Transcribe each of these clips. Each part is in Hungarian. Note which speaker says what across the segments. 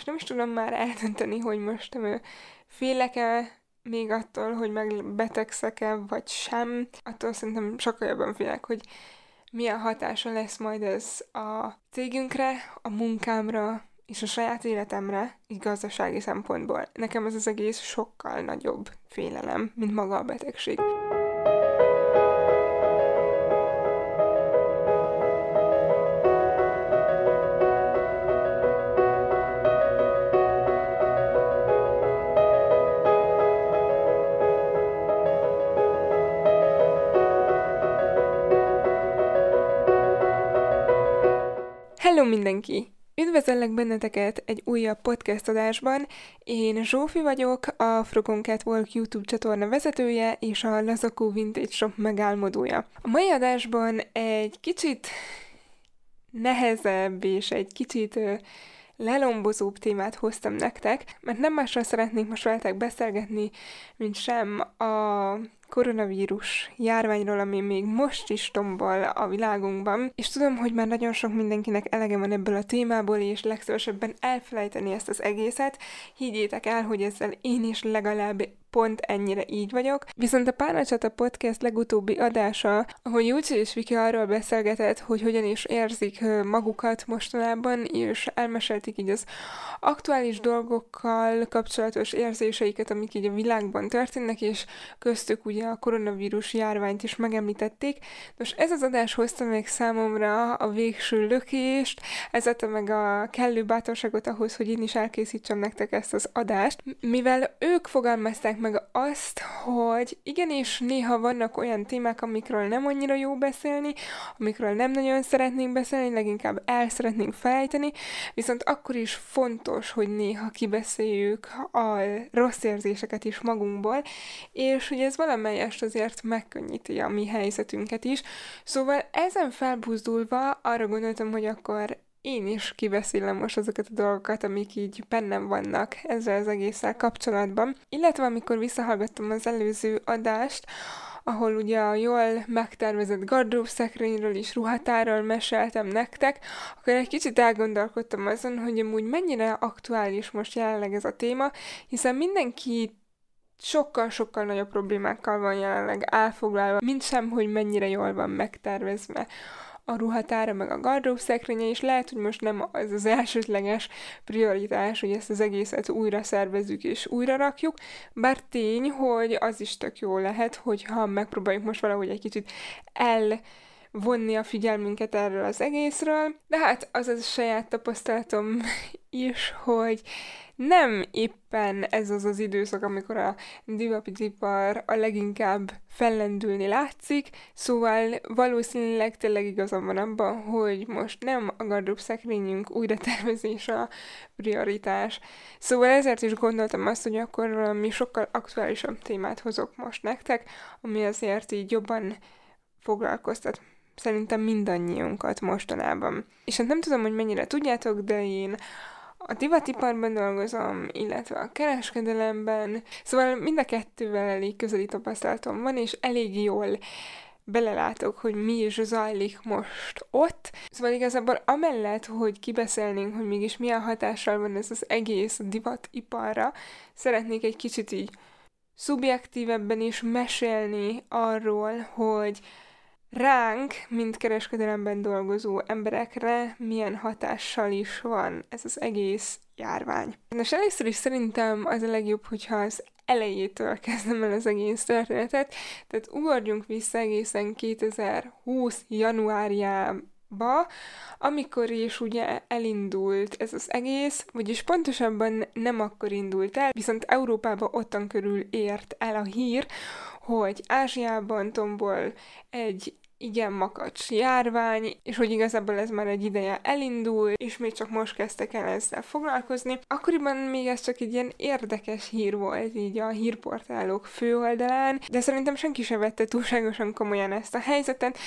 Speaker 1: és nem is tudom már eldönteni, hogy most félek-e még attól, hogy megbetegszek-e, vagy sem. Attól szerintem sokkal jobban félek, hogy milyen hatása lesz majd ez a cégünkre, a munkámra, és a saját életemre, így gazdasági szempontból. Nekem ez az egész sokkal nagyobb félelem, mint maga a betegség. Hello mindenki! Üdvözöllek benneteket egy újabb podcast adásban. Én Zsófi vagyok, a Frogon Catwalk YouTube csatorna vezetője és a Lazakó Vintage Shop megálmodója. A mai adásban egy kicsit nehezebb és egy kicsit lelombozóbb témát hoztam nektek, mert nem másról szeretnék most veletek beszélgetni, mint sem a koronavírus járványról, ami még most is tombol a világunkban, és tudom, hogy már nagyon sok mindenkinek elege van ebből a témából, és legszívesebben elfelejteni ezt az egészet. Higgyétek el, hogy ezzel én is legalább pont ennyire így vagyok. Viszont a Párnacsata Podcast legutóbbi adása, ahol Júci és Viki arról beszélgetett, hogy hogyan is érzik magukat mostanában, és elmesélték így az aktuális dolgokkal kapcsolatos érzéseiket, amik így a világban történnek, és köztük ugye a koronavírus járványt is megemlítették. Nos, ez az adás hozta meg számomra a végső lökést, ez adta meg a kellő bátorságot ahhoz, hogy én is elkészítsem nektek ezt az adást, mivel ők fogalmazták meg azt, hogy igenis néha vannak olyan témák, amikről nem annyira jó beszélni, amikről nem nagyon szeretnénk beszélni, leginkább el szeretnénk fejteni, viszont akkor is fontos, hogy néha kibeszéljük a rossz érzéseket is magunkból, és hogy ez valamelyest azért megkönnyíti a mi helyzetünket is. Szóval ezen felbuzdulva arra gondoltam, hogy akkor én is kibeszélem most azokat a dolgokat, amik így bennem vannak ezzel az egésszel kapcsolatban. Illetve amikor visszahallgattam az előző adást, ahol ugye a jól megtervezett gardrób szekrényről és ruhatáról meséltem nektek, akkor egy kicsit elgondolkodtam azon, hogy amúgy mennyire aktuális most jelenleg ez a téma, hiszen mindenki sokkal-sokkal nagyobb problémákkal van jelenleg elfoglalva, mint sem, hogy mennyire jól van megtervezve a ruhatára, meg a gardrób szekrénye, és lehet, hogy most nem az az elsődleges prioritás, hogy ezt az egészet újra szervezzük és újra rakjuk, bár tény, hogy az is tök jó lehet, hogyha megpróbáljuk most valahogy egy kicsit el vonni a figyelmünket erről az egészről, de hát az az a saját tapasztalatom is, hogy nem éppen ez az az időszak, amikor a divapipar a leginkább fellendülni látszik, szóval valószínűleg tényleg igazam van abban, hogy most nem a gardrób szekrényünk újra tervezés a prioritás. Szóval ezért is gondoltam azt, hogy akkor mi sokkal aktuálisabb témát hozok most nektek, ami azért így jobban foglalkoztat szerintem mindannyiunkat mostanában. És hát nem tudom, hogy mennyire tudjátok, de én a divatiparban dolgozom, illetve a kereskedelemben, szóval mind a kettővel elég közeli tapasztalatom van, és elég jól belelátok, hogy mi is zajlik most ott. Szóval igazából amellett, hogy kibeszélnénk, hogy mégis milyen hatással van ez az egész divatiparra, szeretnék egy kicsit így szubjektívebben is mesélni arról, hogy ránk, mint kereskedelemben dolgozó emberekre milyen hatással is van ez az egész járvány. Nos, először is szerintem az a legjobb, hogyha az elejétől kezdem el az egész történetet, tehát ugorjunk vissza egészen 2020 januárjába, amikor is ugye elindult ez az egész, vagyis pontosabban nem akkor indult el, viszont Európába ottan körül ért el a hír, hogy Ázsiában tombol egy igen makacs járvány, és hogy igazából ez már egy ideje elindul, és még csak most kezdtek el ezzel foglalkozni. Akkoriban még ez csak egy ilyen érdekes hír volt így a hírportálok főoldalán, de szerintem senki sem vette túlságosan komolyan ezt a helyzetet,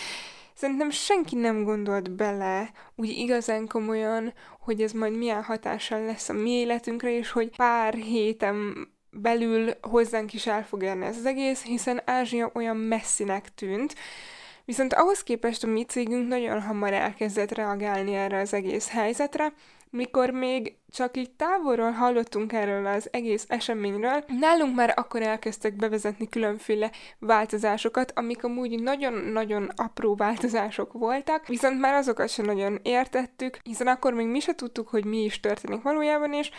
Speaker 1: Szerintem senki nem gondolt bele úgy igazán komolyan, hogy ez majd milyen hatással lesz a mi életünkre, és hogy pár héten belül hozzánk is el fog érni ez az egész, hiszen Ázsia olyan messzinek tűnt, Viszont ahhoz képest a mi cégünk nagyon hamar elkezdett reagálni erre az egész helyzetre, mikor még csak így távolról hallottunk erről az egész eseményről, nálunk már akkor elkezdtek bevezetni különféle változásokat, amik amúgy nagyon-nagyon apró változások voltak, viszont már azokat sem nagyon értettük, hiszen akkor még mi se tudtuk, hogy mi is történik valójában, és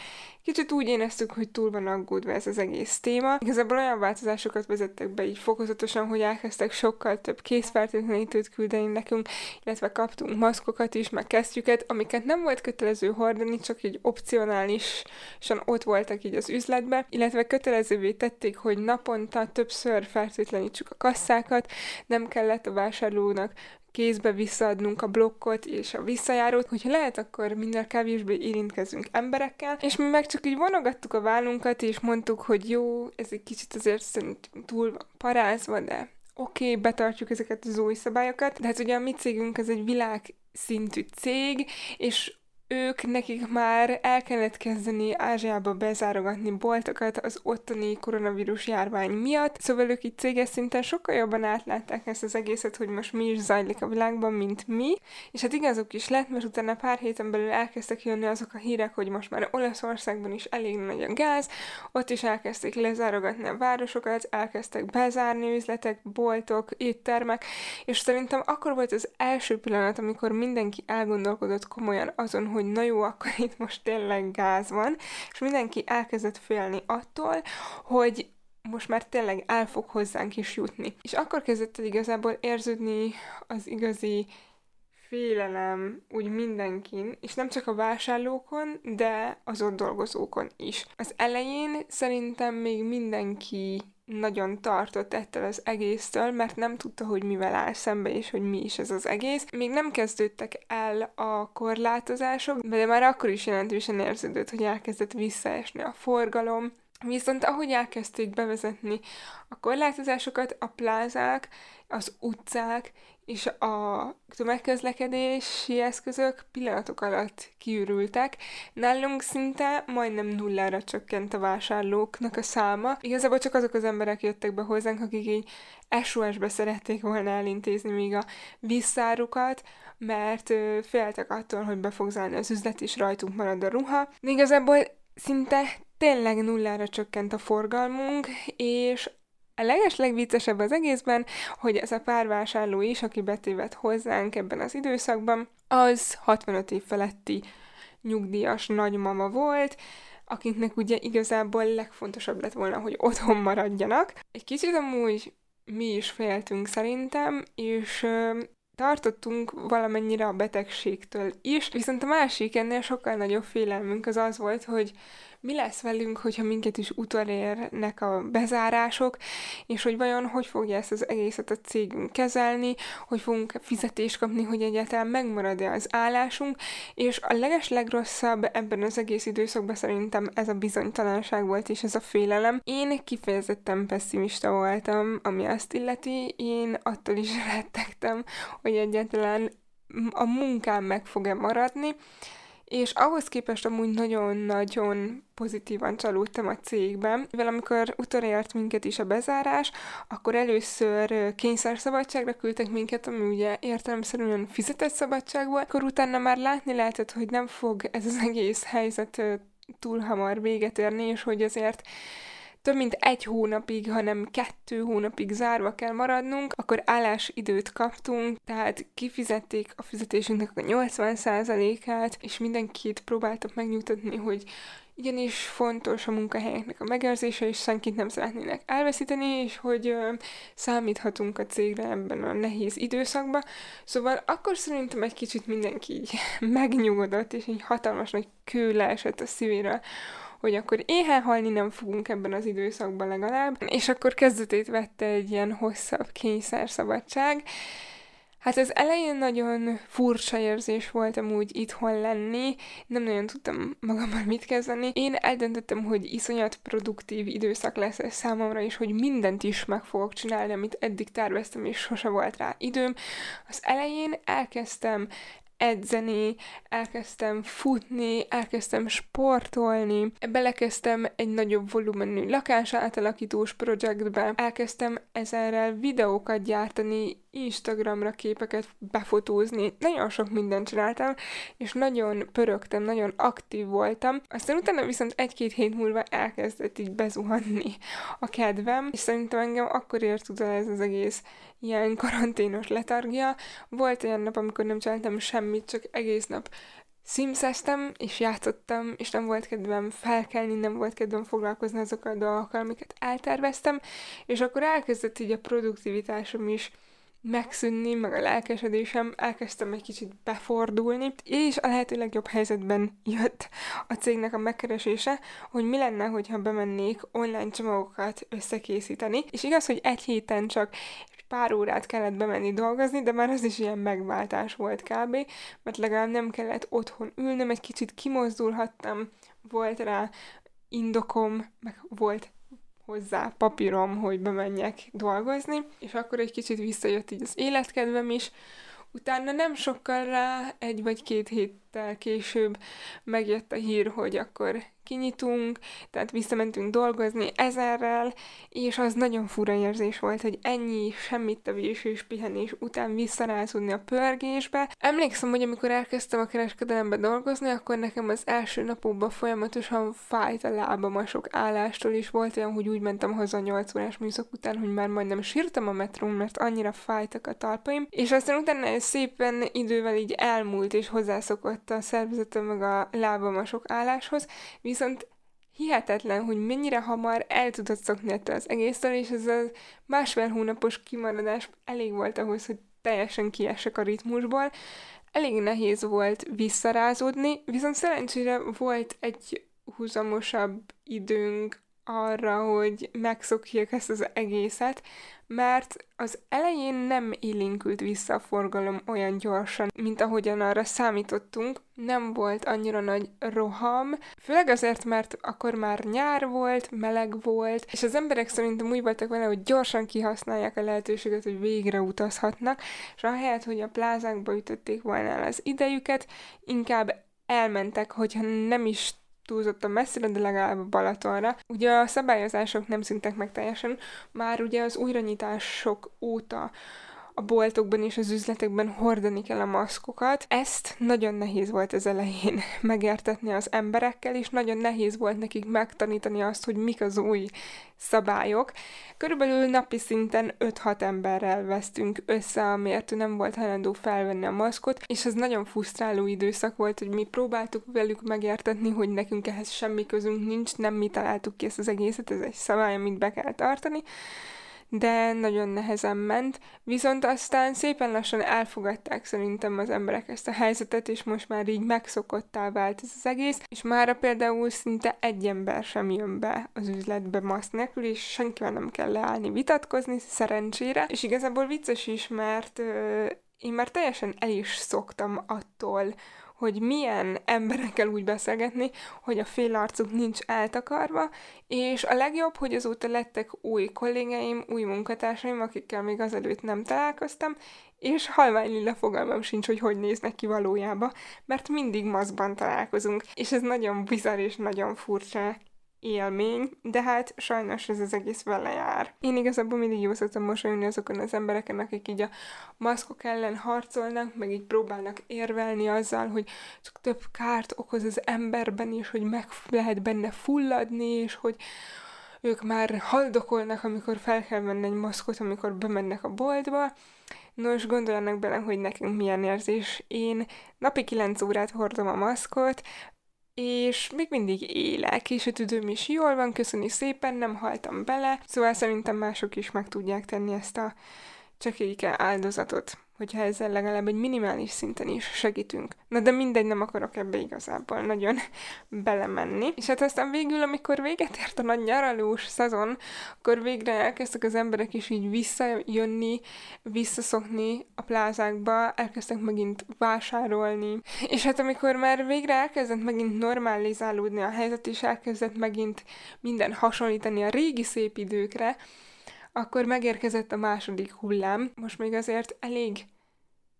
Speaker 1: kicsit úgy éreztük, hogy túl van aggódva ez az egész téma. Igazából olyan változásokat vezettek be így fokozatosan, hogy elkezdtek sokkal több készfertőtlenítőt küldeni nekünk, illetve kaptunk maszkokat is, meg kesztyüket, amiket nem volt kötelező hordani, csak így opcionálisan ott voltak így az üzletbe, illetve kötelezővé tették, hogy naponta többször fertőtlenítsük a kasszákat, nem kellett a vásárlónak kézbe visszaadnunk a blokkot és a visszajárót, hogyha lehet, akkor minél kevésbé érintkezünk emberekkel, és mi meg csak így vonogattuk a vállunkat, és mondtuk, hogy jó, ez egy kicsit azért szerintünk túl van parázva, de oké, okay, betartjuk ezeket az új szabályokat, de hát ugye a mi cégünk ez egy világ szintű cég, és ők, nekik már el kellett kezdeni Ázsiába bezárogatni boltokat az ottani koronavírus járvány miatt, szóval ők itt céges szinten sokkal jobban átlátták ezt az egészet, hogy most mi is zajlik a világban, mint mi, és hát igazuk is lett, mert utána pár héten belül elkezdtek jönni azok a hírek, hogy most már Olaszországban is elég nagy a gáz, ott is elkezdték lezárogatni a városokat, elkezdtek bezárni üzletek, boltok, éttermek, és szerintem akkor volt az első pillanat, amikor mindenki elgondolkodott komolyan azon, hogy na jó, akkor itt most tényleg gáz van, és mindenki elkezdett félni attól, hogy most már tényleg el fog hozzánk is jutni. És akkor kezdett el igazából érződni az igazi félelem úgy mindenkin, és nem csak a vásárlókon, de az ott dolgozókon is. Az elején szerintem még mindenki nagyon tartott ettől az egésztől, mert nem tudta, hogy mivel áll szembe, és hogy mi is ez az egész. Még nem kezdődtek el a korlátozások, de már akkor is jelentősen érződött, hogy elkezdett visszaesni a forgalom, Viszont ahogy elkezdték bevezetni a korlátozásokat, a plázák, az utcák és a tömegközlekedési eszközök pillanatok alatt kiürültek. Nálunk szinte majdnem nullára csökkent a vásárlóknak a száma. Igazából csak azok az emberek jöttek be hozzánk, akik így SOS-be szerették volna elintézni még a visszárukat, mert féltek attól, hogy be fog zárni az üzlet, és rajtunk marad a ruha. De igazából szinte tényleg nullára csökkent a forgalmunk, és a leges legviccesebb az egészben, hogy ez a pár vásárló is, aki betévet hozzánk ebben az időszakban, az 65 év feletti nyugdíjas nagymama volt, akiknek ugye igazából legfontosabb lett volna, hogy otthon maradjanak. Egy kicsit amúgy mi is féltünk szerintem, és tartottunk valamennyire a betegségtől is, viszont a másik ennél sokkal nagyobb félelmünk az az volt, hogy mi lesz velünk, hogyha minket is utolérnek a bezárások, és hogy vajon hogy fogja ezt az egészet a cégünk kezelni, hogy fogunk fizetést kapni, hogy egyáltalán megmarad-e az állásunk, és a leges legrosszabb ebben az egész időszakban szerintem ez a bizonytalanság volt, és ez a félelem. Én kifejezetten pessimista voltam, ami azt illeti, én attól is rettegtem, hogy egyáltalán a munkám meg fog-e maradni, és ahhoz képest amúgy nagyon-nagyon pozitívan csalódtam a cégben, mivel amikor utolért minket is a bezárás, akkor először kényszerszabadságra küldtek minket, ami ugye értelemszerűen fizetett szabadság volt, akkor utána már látni lehetett, hogy nem fog ez az egész helyzet túl hamar véget érni, és hogy azért több mint egy hónapig, hanem kettő hónapig zárva kell maradnunk, akkor állásidőt kaptunk, tehát kifizették a fizetésünknek a 80%-át, és mindenkit próbáltak megnyugtatni, hogy igenis fontos a munkahelyeknek a megőrzése, és senkit nem szeretnének elveszíteni, és hogy ö, számíthatunk a cégre ebben a nehéz időszakban. Szóval akkor szerintem egy kicsit mindenki így megnyugodott, és egy hatalmas nagy kő leesett a szívéről, hogy akkor éhen halni nem fogunk ebben az időszakban legalább, és akkor kezdetét vette egy ilyen hosszabb kényszerszabadság. Hát az elején nagyon furcsa érzés volt amúgy itthon lenni, nem nagyon tudtam magammal mit kezdeni. Én eldöntöttem, hogy iszonyat produktív időszak lesz ez számomra, és hogy mindent is meg fogok csinálni, amit eddig terveztem, és sose volt rá időm. Az elején elkezdtem edzeni, elkezdtem futni, elkezdtem sportolni, belekezdtem egy nagyobb volumenű lakás átalakítós projektbe, elkezdtem ezerrel videókat gyártani, Instagramra képeket befotózni. Nagyon sok mindent csináltam, és nagyon pörögtem, nagyon aktív voltam. Aztán utána viszont egy-két hét múlva elkezdett így bezuhanni a kedvem, és szerintem engem akkor ért oda ez az egész ilyen karanténos letargia. Volt olyan nap, amikor nem csináltam semmit, csak egész nap szimszeztem, és játszottam, és nem volt kedvem felkelni, nem volt kedvem foglalkozni azokkal a dolgokkal, amiket elterveztem, és akkor elkezdett így a produktivitásom is megszűnni, meg a lelkesedésem, elkezdtem egy kicsit befordulni, és a lehető legjobb helyzetben jött a cégnek a megkeresése, hogy mi lenne, hogyha bemennék online csomagokat összekészíteni, és igaz, hogy egy héten csak pár órát kellett bemenni dolgozni, de már az is ilyen megváltás volt kb., mert legalább nem kellett otthon ülnöm, egy kicsit kimozdulhattam, volt rá indokom, meg volt hozzá papírom, hogy bemenjek dolgozni, és akkor egy kicsit visszajött így az életkedvem is. Utána nem sokkal rá, egy vagy két héttel később megjött a hír, hogy akkor kinyitunk, tehát visszamentünk dolgozni ezerrel, és az nagyon fura érzés volt, hogy ennyi semmit tevés és pihenés után visszarázódni a pörgésbe. Emlékszem, hogy amikor elkezdtem a kereskedelembe dolgozni, akkor nekem az első napokban folyamatosan fájt a lábam a sok állástól, és volt olyan, hogy úgy mentem haza 8 órás műszak után, hogy már majdnem sírtam a metrón, mert annyira fájtak a talpaim, és aztán utána szépen idővel így elmúlt, és hozzászokott a szervezetem meg a lábam a sok álláshoz, Viszont hihetetlen, hogy mennyire hamar el tudod szokni ettől az egésztől, és ez a másfél hónapos kimaradás elég volt ahhoz, hogy teljesen kiesek a ritmusból. Elég nehéz volt visszarázódni, viszont szerencsére volt egy húzamosabb időnk arra, hogy megszokják ezt az egészet, mert az elején nem élénkült vissza a forgalom olyan gyorsan, mint ahogyan arra számítottunk. Nem volt annyira nagy roham, főleg azért, mert akkor már nyár volt, meleg volt, és az emberek szerintem úgy voltak vele, hogy gyorsan kihasználják a lehetőséget, hogy végre utazhatnak, és ahelyett, hogy a plázákba ütötték volna el az idejüket, inkább elmentek, hogyha nem is túlzottan messzire, de legalább a Balatonra. Ugye a szabályozások nem szüntek meg teljesen, már ugye az újranyitások óta a boltokban és az üzletekben hordani kell a maszkokat. Ezt nagyon nehéz volt az elején megértetni az emberekkel, és nagyon nehéz volt nekik megtanítani azt, hogy mik az új szabályok. Körülbelül napi szinten 5-6 emberrel vesztünk össze, amiért nem volt hajlandó felvenni a maszkot, és ez nagyon frusztráló időszak volt, hogy mi próbáltuk velük megértetni, hogy nekünk ehhez semmi közünk nincs, nem mi találtuk ki ezt az egészet, ez egy szabály, amit be kell tartani, de nagyon nehezen ment, viszont aztán szépen lassan elfogadták szerintem az emberek ezt a helyzetet, és most már így megszokottá vált ez az egész, és mára például szinte egy ember sem jön be az üzletbe maszk nélkül, és senkivel nem kell leállni vitatkozni, szerencsére, és igazából vicces is, mert ö, én már teljesen el is szoktam attól, hogy milyen emberekkel úgy beszélgetni, hogy a fél arcuk nincs eltakarva, és a legjobb, hogy azóta lettek új kollégáim, új munkatársaim, akikkel még azelőtt nem találkoztam, és halvány lila fogalmam sincs, hogy hogy néznek ki valójában, mert mindig maszkban találkozunk, és ez nagyon bizarr és nagyon furcsa élmény, de hát sajnos ez az egész vele jár. Én igazából mindig jó szoktam mosolyulni azokon az embereken, akik így a maszkok ellen harcolnak, meg így próbálnak érvelni azzal, hogy csak több kárt okoz az emberben, és hogy meg lehet benne fulladni, és hogy ők már haldokolnak, amikor fel kell venni egy maszkot, amikor bemennek a boltba. Nos, gondoljanak bele, hogy nekünk milyen érzés. Én napi 9 órát hordom a maszkot, és még mindig élek, és a tüdőm is jól van, köszöni szépen, nem haltam bele, szóval szerintem mások is meg tudják tenni ezt a csekélyke áldozatot hogyha ezzel legalább egy minimális szinten is segítünk. Na de mindegy, nem akarok ebbe igazából nagyon belemenni. És hát aztán végül, amikor véget ért a nagy nyaralós szezon, akkor végre elkezdtek az emberek is így visszajönni, visszaszokni a plázákba, elkezdtek megint vásárolni. És hát amikor már végre elkezdett megint normalizálódni a helyzet, és elkezdett megint minden hasonlítani a régi szép időkre, akkor megérkezett a második hullám. Most még azért elég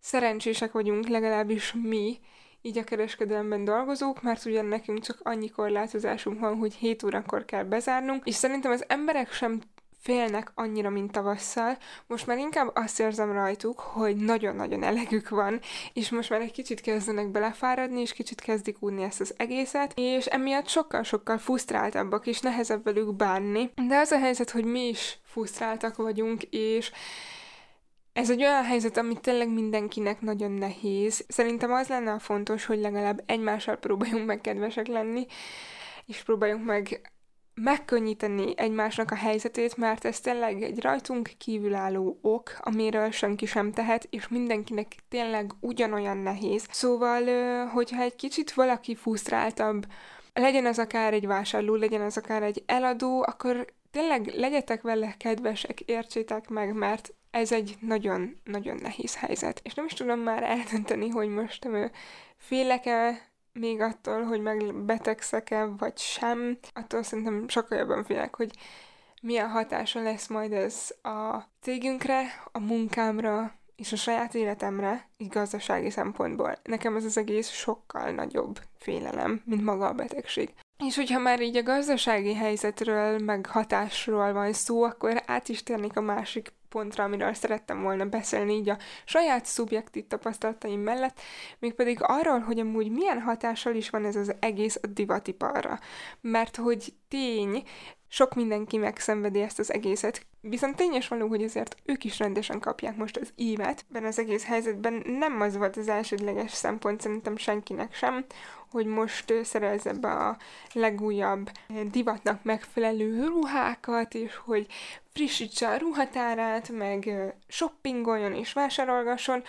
Speaker 1: szerencsések vagyunk, legalábbis mi, így a kereskedelemben dolgozók, mert ugyan nekünk csak annyi korlátozásunk van, hogy 7 órakor kell bezárnunk, és szerintem az emberek sem félnek annyira, mint tavasszal. Most már inkább azt érzem rajtuk, hogy nagyon-nagyon elegük van, és most már egy kicsit kezdenek belefáradni, és kicsit kezdik úrni ezt az egészet, és emiatt sokkal-sokkal frusztráltabbak, és nehezebb velük bánni. De az a helyzet, hogy mi is frusztráltak vagyunk, és ez egy olyan helyzet, ami tényleg mindenkinek nagyon nehéz. Szerintem az lenne a fontos, hogy legalább egymással próbáljunk meg kedvesek lenni, és próbáljunk meg megkönnyíteni egymásnak a helyzetét, mert ez tényleg egy rajtunk kívülálló ok, amiről senki sem tehet, és mindenkinek tényleg ugyanolyan nehéz. Szóval, hogyha egy kicsit valaki frusztráltabb, legyen az akár egy vásárló, legyen az akár egy eladó, akkor tényleg legyetek vele kedvesek, értsétek meg, mert ez egy nagyon-nagyon nehéz helyzet. És nem is tudom már eldönteni, hogy most félek-e még attól, hogy megbetegszek-e, vagy sem. Attól szerintem sokkal jobban félek, hogy milyen hatása lesz majd ez a cégünkre, a munkámra, és a saját életemre, így gazdasági szempontból. Nekem ez az egész sokkal nagyobb félelem, mint maga a betegség. És hogyha már így a gazdasági helyzetről, meg hatásról van szó, akkor át is térnék a másik pontra, amiről szerettem volna beszélni így a saját szubjektív tapasztalataim mellett, mégpedig arról, hogy amúgy milyen hatással is van ez az egész a divatiparra. Mert hogy tény, sok mindenki megszenvedi ezt az egészet. Viszont tényes való, hogy azért ők is rendesen kapják most az ívet. Ebben az egész helyzetben nem az volt az elsődleges szempont szerintem senkinek sem, hogy most szerezze be a legújabb divatnak megfelelő ruhákat, és hogy frissítse a ruhatárát, meg shoppingoljon és vásárolgasson.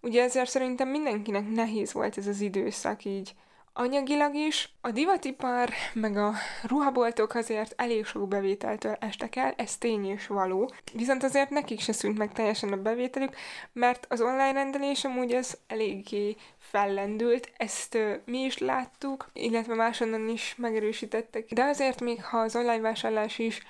Speaker 1: Ugye ezért szerintem mindenkinek nehéz volt ez az időszak így Anyagilag is a divatipar meg a ruhaboltok azért elég sok bevételtől estek el, ez tény és való. Viszont azért nekik se szűnt meg teljesen a bevételük, mert az online rendelés amúgy ez eléggé fellendült, ezt uh, mi is láttuk, illetve másonnan is megerősítettek, de azért még ha az online vásárlás is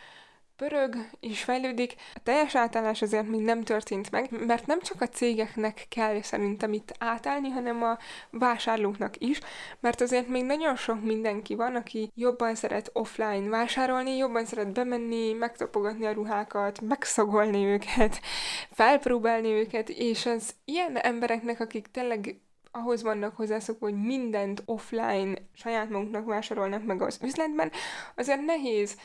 Speaker 1: pörög és fejlődik. A teljes átállás azért még nem történt meg, mert nem csak a cégeknek kell szerintem itt átállni, hanem a vásárlóknak is, mert azért még nagyon sok mindenki van, aki jobban szeret offline vásárolni, jobban szeret bemenni, megtapogatni a ruhákat, megszagolni őket, felpróbálni őket, és az ilyen embereknek, akik tényleg ahhoz vannak hozzászokva, hogy mindent offline saját magunknak vásárolnak meg az üzletben, azért nehéz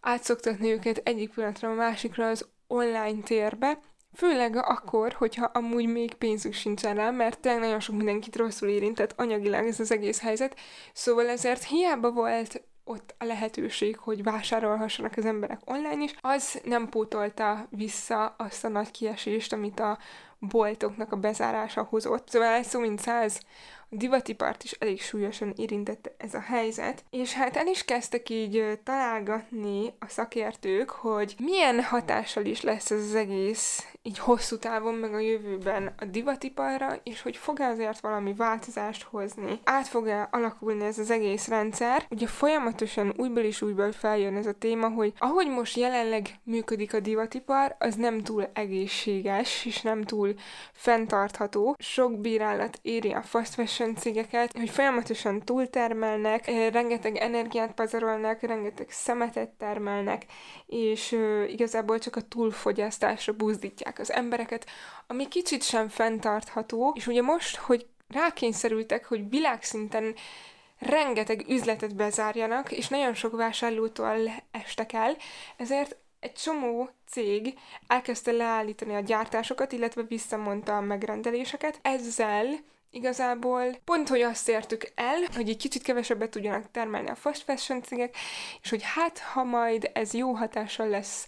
Speaker 1: átszoktatni őket egyik pillanatra a másikra az online térbe, Főleg akkor, hogyha amúgy még pénzük sincsen rá, mert tényleg nagyon sok mindenkit rosszul érintett anyagilag ez az egész helyzet, szóval ezért hiába volt ott a lehetőség, hogy vásárolhassanak az emberek online is, az nem pótolta vissza azt a nagy kiesést, amit a boltoknak a bezárása hozott. Szóval egy szó mint száz divatipart is elég súlyosan érintette ez a helyzet, és hát el is kezdtek így találgatni a szakértők, hogy milyen hatással is lesz ez az egész így hosszú távon, meg a jövőben a divatiparra, és hogy fog-e azért valami változást hozni. Át fog-e alakulni ez az egész rendszer. Ugye folyamatosan újból és újból feljön ez a téma, hogy ahogy most jelenleg működik a divatipar, az nem túl egészséges, és nem túl fenntartható. Sok bírálat éri a fast fashion cégeket, hogy folyamatosan túltermelnek, eh, rengeteg energiát pazarolnak, rengeteg szemetet termelnek, és uh, igazából csak a túlfogyasztásra buzdítják az embereket, ami kicsit sem fenntartható, és ugye most, hogy rákényszerültek, hogy világszinten rengeteg üzletet bezárjanak, és nagyon sok vásárlótól estek el, ezért egy csomó cég elkezdte leállítani a gyártásokat, illetve visszamondta a megrendeléseket. Ezzel igazából. Pont, hogy azt értük el, hogy egy kicsit kevesebbet tudjanak termelni a fast fashion cégek, és hogy hát, ha majd ez jó hatással lesz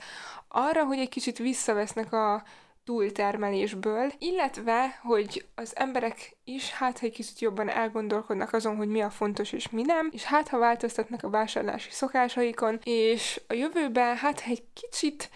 Speaker 1: arra, hogy egy kicsit visszavesznek a túltermelésből, illetve, hogy az emberek is hát, ha egy kicsit jobban elgondolkodnak azon, hogy mi a fontos és mi nem, és hát, ha változtatnak a vásárlási szokásaikon, és a jövőben hát, ha egy kicsit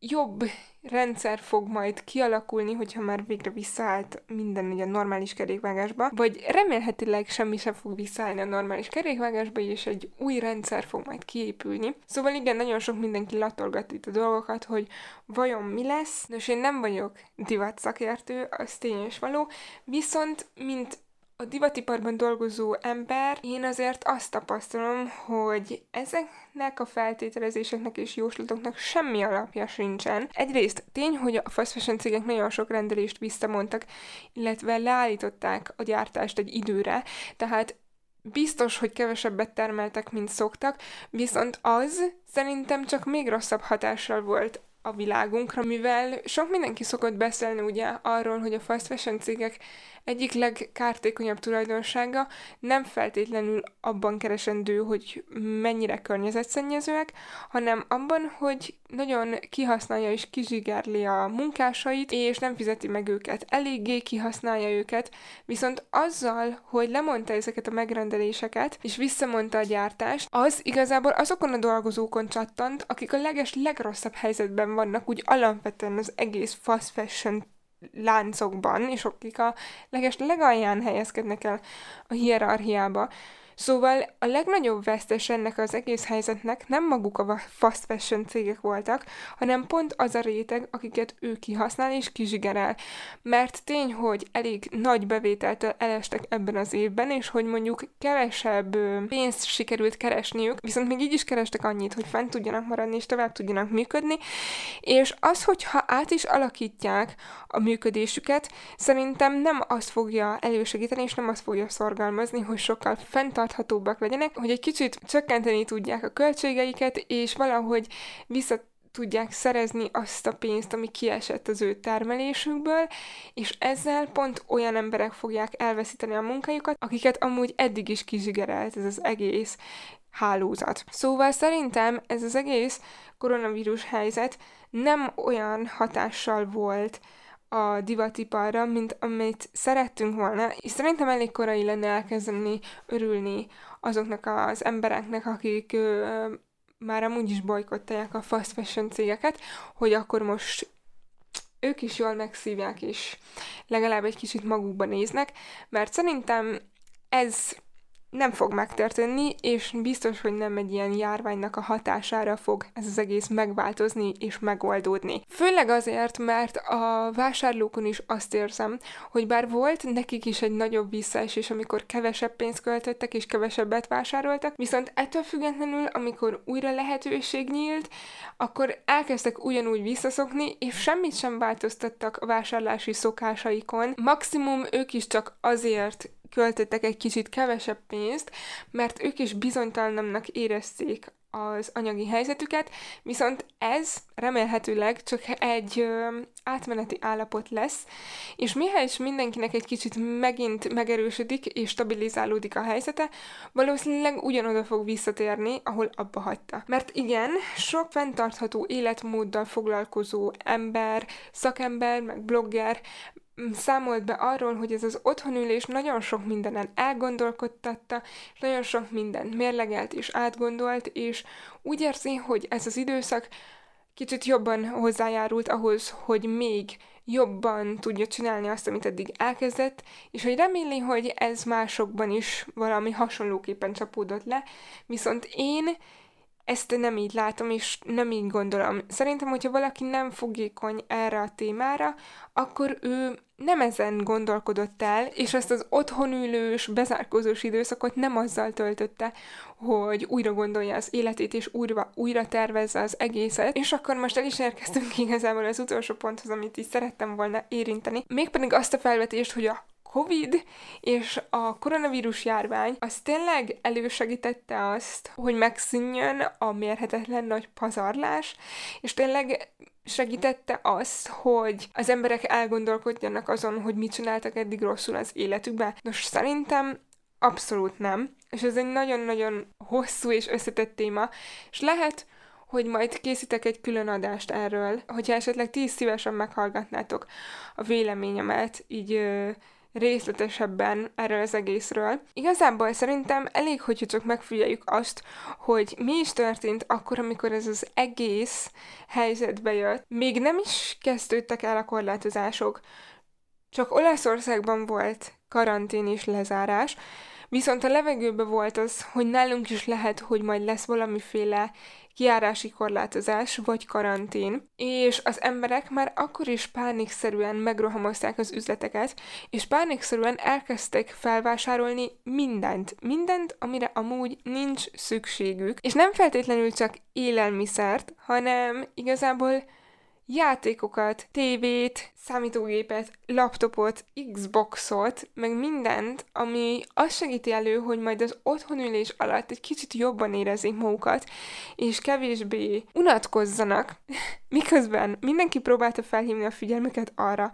Speaker 1: jobb rendszer fog majd kialakulni, hogyha már végre visszaállt minden ugye a normális kerékvágásba, vagy remélhetőleg semmi sem fog visszaállni a normális kerékvágásba, és egy új rendszer fog majd kiépülni. Szóval igen, nagyon sok mindenki latolgat itt a dolgokat, hogy vajon mi lesz. Nos, én nem vagyok divat szakértő, az tényes való, viszont mint a divatiparban dolgozó ember, én azért azt tapasztalom, hogy ezeknek a feltételezéseknek és jóslatoknak semmi alapja sincsen. Egyrészt tény, hogy a fast fashion cégek nagyon sok rendelést visszamondtak, illetve leállították a gyártást egy időre, tehát biztos, hogy kevesebbet termeltek, mint szoktak, viszont az szerintem csak még rosszabb hatással volt a világunkra, mivel sok mindenki szokott beszélni ugye arról, hogy a fast fashion cégek egyik legkártékonyabb tulajdonsága nem feltétlenül abban keresendő, hogy mennyire környezetszennyezőek, hanem abban, hogy nagyon kihasználja és kizsigerli a munkásait, és nem fizeti meg őket. Eléggé kihasználja őket, viszont azzal, hogy lemondta ezeket a megrendeléseket, és visszamondta a gyártást, az igazából azokon a dolgozókon csattant, akik a leges legrosszabb helyzetben vannak, úgy alapvetően az egész fast fashion láncokban, és akik a leges legalján helyezkednek el a hierarchiába. Szóval a legnagyobb vesztes ennek az egész helyzetnek nem maguk a fast fashion cégek voltak, hanem pont az a réteg, akiket ő kihasznál és kizsigerel. Mert tény, hogy elég nagy bevételt elestek ebben az évben, és hogy mondjuk kevesebb pénzt sikerült keresniük, viszont még így is kerestek annyit, hogy fent tudjanak maradni és tovább tudjanak működni, és az, hogyha át is alakítják a működésüket, szerintem nem azt fogja elősegíteni, és nem azt fogja szorgalmazni, hogy sokkal fent fenntarthatóbbak legyenek, hogy egy kicsit csökkenteni tudják a költségeiket, és valahogy vissza tudják szerezni azt a pénzt, ami kiesett az ő termelésükből, és ezzel pont olyan emberek fogják elveszíteni a munkájukat, akiket amúgy eddig is kizsigerelt ez az egész hálózat. Szóval szerintem ez az egész koronavírus helyzet nem olyan hatással volt a divatiparra, mint amit szerettünk volna, és szerintem elég korai lenne elkezdeni örülni azoknak az embereknek, akik ö, már amúgy is bolykottálják a fast fashion cégeket, hogy akkor most ők is jól megszívják, és legalább egy kicsit magukba néznek, mert szerintem ez nem fog megtörténni, és biztos, hogy nem egy ilyen járványnak a hatására fog ez az egész megváltozni és megoldódni. Főleg azért, mert a vásárlókon is azt érzem, hogy bár volt nekik is egy nagyobb visszaesés, amikor kevesebb pénzt költöttek és kevesebbet vásároltak, viszont ettől függetlenül, amikor újra lehetőség nyílt, akkor elkezdtek ugyanúgy visszaszokni, és semmit sem változtattak a vásárlási szokásaikon. Maximum ők is csak azért költöttek egy kicsit kevesebb pénzt, mert ők is bizonytalanabbnak érezték az anyagi helyzetüket, viszont ez remélhetőleg csak egy ö, átmeneti állapot lesz, és mihez mindenkinek egy kicsit megint megerősödik és stabilizálódik a helyzete, valószínűleg ugyanoda fog visszatérni, ahol abba hagyta. Mert igen, sok fenntartható életmóddal foglalkozó ember, szakember, meg blogger számolt be arról, hogy ez az otthonülés nagyon sok mindenen elgondolkodtatta, nagyon sok mindent mérlegelt és átgondolt, és úgy érzi, hogy ez az időszak kicsit jobban hozzájárult ahhoz, hogy még jobban tudja csinálni azt, amit eddig elkezdett, és hogy reméli, hogy ez másokban is valami hasonlóképpen csapódott le, viszont én ezt nem így látom, és nem így gondolom. Szerintem, hogyha valaki nem fogékony erre a témára, akkor ő nem ezen gondolkodott el, és ezt az otthonülős, bezárkózós időszakot nem azzal töltötte, hogy újra gondolja az életét, és újra, újra tervezze az egészet. És akkor most el is érkeztünk igazából az utolsó ponthoz, amit is szerettem volna érinteni. Mégpedig azt a felvetést, hogy a Covid és a koronavírus járvány az tényleg elősegítette azt, hogy megszűnjön a mérhetetlen nagy pazarlás, és tényleg segítette azt, hogy az emberek elgondolkodjanak azon, hogy mit csináltak eddig rosszul az életükben. Nos, szerintem abszolút nem. És ez egy nagyon-nagyon hosszú és összetett téma, és lehet, hogy majd készítek egy külön adást erről, hogyha esetleg ti is szívesen meghallgatnátok a véleményemet, így részletesebben erről az egészről. Igazából szerintem elég, hogyha csak megfigyeljük azt, hogy mi is történt akkor, amikor ez az egész helyzetbe jött. Még nem is kezdődtek el a korlátozások, csak Olaszországban volt karantén és lezárás, Viszont a levegőben volt az, hogy nálunk is lehet, hogy majd lesz valamiféle kiárási korlátozás vagy karantén, és az emberek már akkor is pánikszerűen megrohamozták az üzleteket, és pánikszerűen elkezdtek felvásárolni mindent, mindent, amire amúgy nincs szükségük, és nem feltétlenül csak élelmiszert, hanem igazából játékokat, tévét, számítógépet, laptopot, Xboxot, meg mindent, ami azt segíti elő, hogy majd az otthonülés alatt egy kicsit jobban érezzék magukat, és kevésbé unatkozzanak, miközben mindenki próbálta felhívni a figyelmüket arra,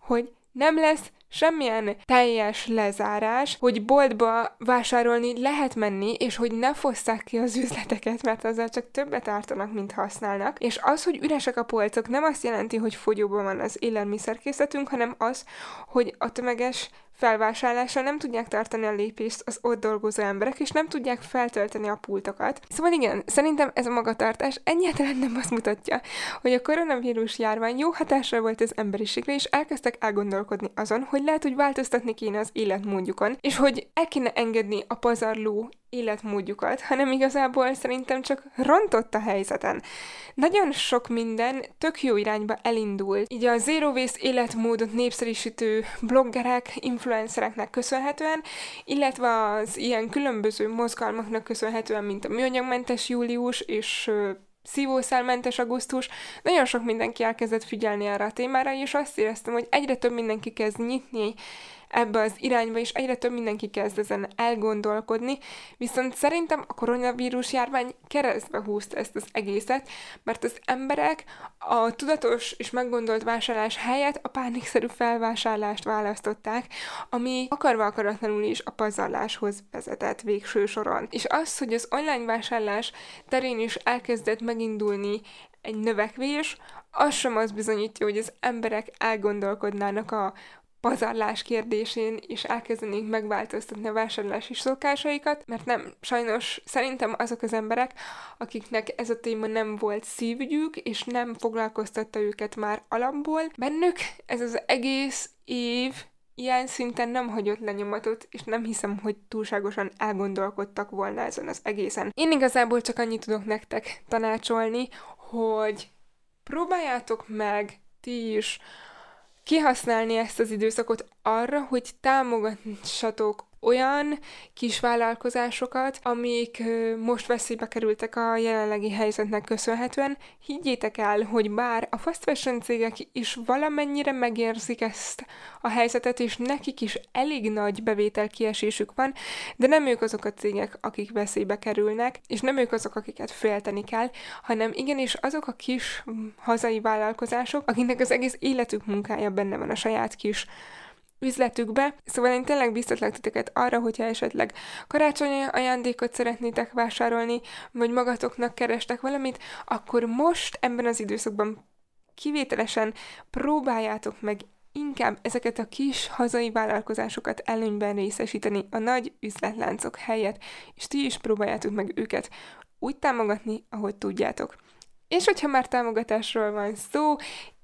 Speaker 1: hogy nem lesz semmilyen teljes lezárás, hogy boltba vásárolni lehet menni, és hogy ne fosszák ki az üzleteket, mert azzal csak többet ártanak, mint használnak. És az, hogy üresek a polcok, nem azt jelenti, hogy fogyóban van az élelmiszerkészletünk, hanem az, hogy a tömeges felvásárlással nem tudják tartani a lépést az ott dolgozó emberek, és nem tudják feltölteni a pultokat. Szóval igen, szerintem ez a magatartás egyáltalán nem azt mutatja, hogy a koronavírus járvány jó hatással volt az emberiségre, és elkezdtek elgondolkodni azon, hogy lehet, hogy változtatni kéne az életmódjukon, és hogy el kéne engedni a pazarló életmódjukat, hanem igazából szerintem csak rontott a helyzeten. Nagyon sok minden tök jó irányba elindul. Így a Zero Waste életmódot népszerűsítő bloggerek, influencereknek köszönhetően, illetve az ilyen különböző mozgalmaknak köszönhetően, mint a műanyagmentes július és szívószálmentes augusztus, nagyon sok mindenki elkezdett figyelni erre a témára, és azt éreztem, hogy egyre több mindenki kezd nyitni ebbe az irányba, és egyre több mindenki kezd ezen elgondolkodni, viszont szerintem a koronavírus járvány keresztbe húzta ezt az egészet, mert az emberek a tudatos és meggondolt vásárlás helyett a pánikszerű felvásárlást választották, ami akarva akaratlanul is a pazarláshoz vezetett végső soron. És az, hogy az online vásárlás terén is elkezdett megindulni egy növekvés, az sem az bizonyítja, hogy az emberek elgondolkodnának a pazarlás kérdésén is elkezdenénk megváltoztatni a vásárlási szokásaikat, mert nem, sajnos szerintem azok az emberek, akiknek ez a téma nem volt szívügyük, és nem foglalkoztatta őket már alapból, bennük ez az egész év ilyen szinten nem hagyott lenyomatot, és nem hiszem, hogy túlságosan elgondolkodtak volna ezen az egészen. Én igazából csak annyit tudok nektek tanácsolni, hogy próbáljátok meg ti is kihasználni ezt az időszakot arra, hogy támogassatok olyan kis vállalkozásokat, amik most veszélybe kerültek a jelenlegi helyzetnek köszönhetően. Higgyétek el, hogy bár a fast fashion cégek is valamennyire megérzik ezt a helyzetet, és nekik is elég nagy bevétel kiesésük van, de nem ők azok a cégek, akik veszélybe kerülnek, és nem ők azok, akiket félteni kell, hanem igenis azok a kis hazai vállalkozások, akiknek az egész életük munkája benne van a saját kis üzletükbe. Szóval én tényleg biztatlak titeket arra, hogyha esetleg karácsonyi ajándékot szeretnétek vásárolni, vagy magatoknak kerestek valamit, akkor most ebben az időszakban kivételesen próbáljátok meg inkább ezeket a kis hazai vállalkozásokat előnyben részesíteni a nagy üzletláncok helyett, és ti is próbáljátok meg őket úgy támogatni, ahogy tudjátok. És hogyha már támogatásról van szó,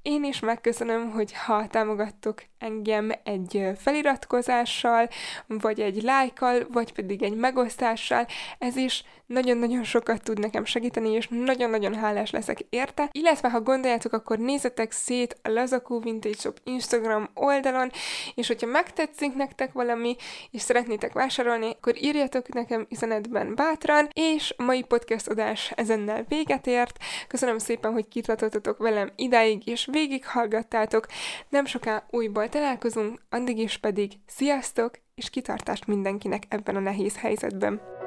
Speaker 1: én is megköszönöm, hogy ha támogattok engem egy feliratkozással, vagy egy lájkkal, vagy pedig egy megosztással, ez is nagyon-nagyon sokat tud nekem segíteni, és nagyon-nagyon hálás leszek érte. Illetve, ha gondoljátok, akkor nézzetek szét a Lazakó Vintage Shop Instagram oldalon, és hogyha megtetszik nektek valami, és szeretnétek vásárolni, akkor írjatok nekem üzenetben bátran, és a mai podcast adás ezennel véget ért. Köszönöm szépen, hogy kitartottatok velem idáig, és végighallgattátok. Nem soká újból találkozunk, addig is pedig sziasztok, és kitartást mindenkinek ebben a nehéz helyzetben.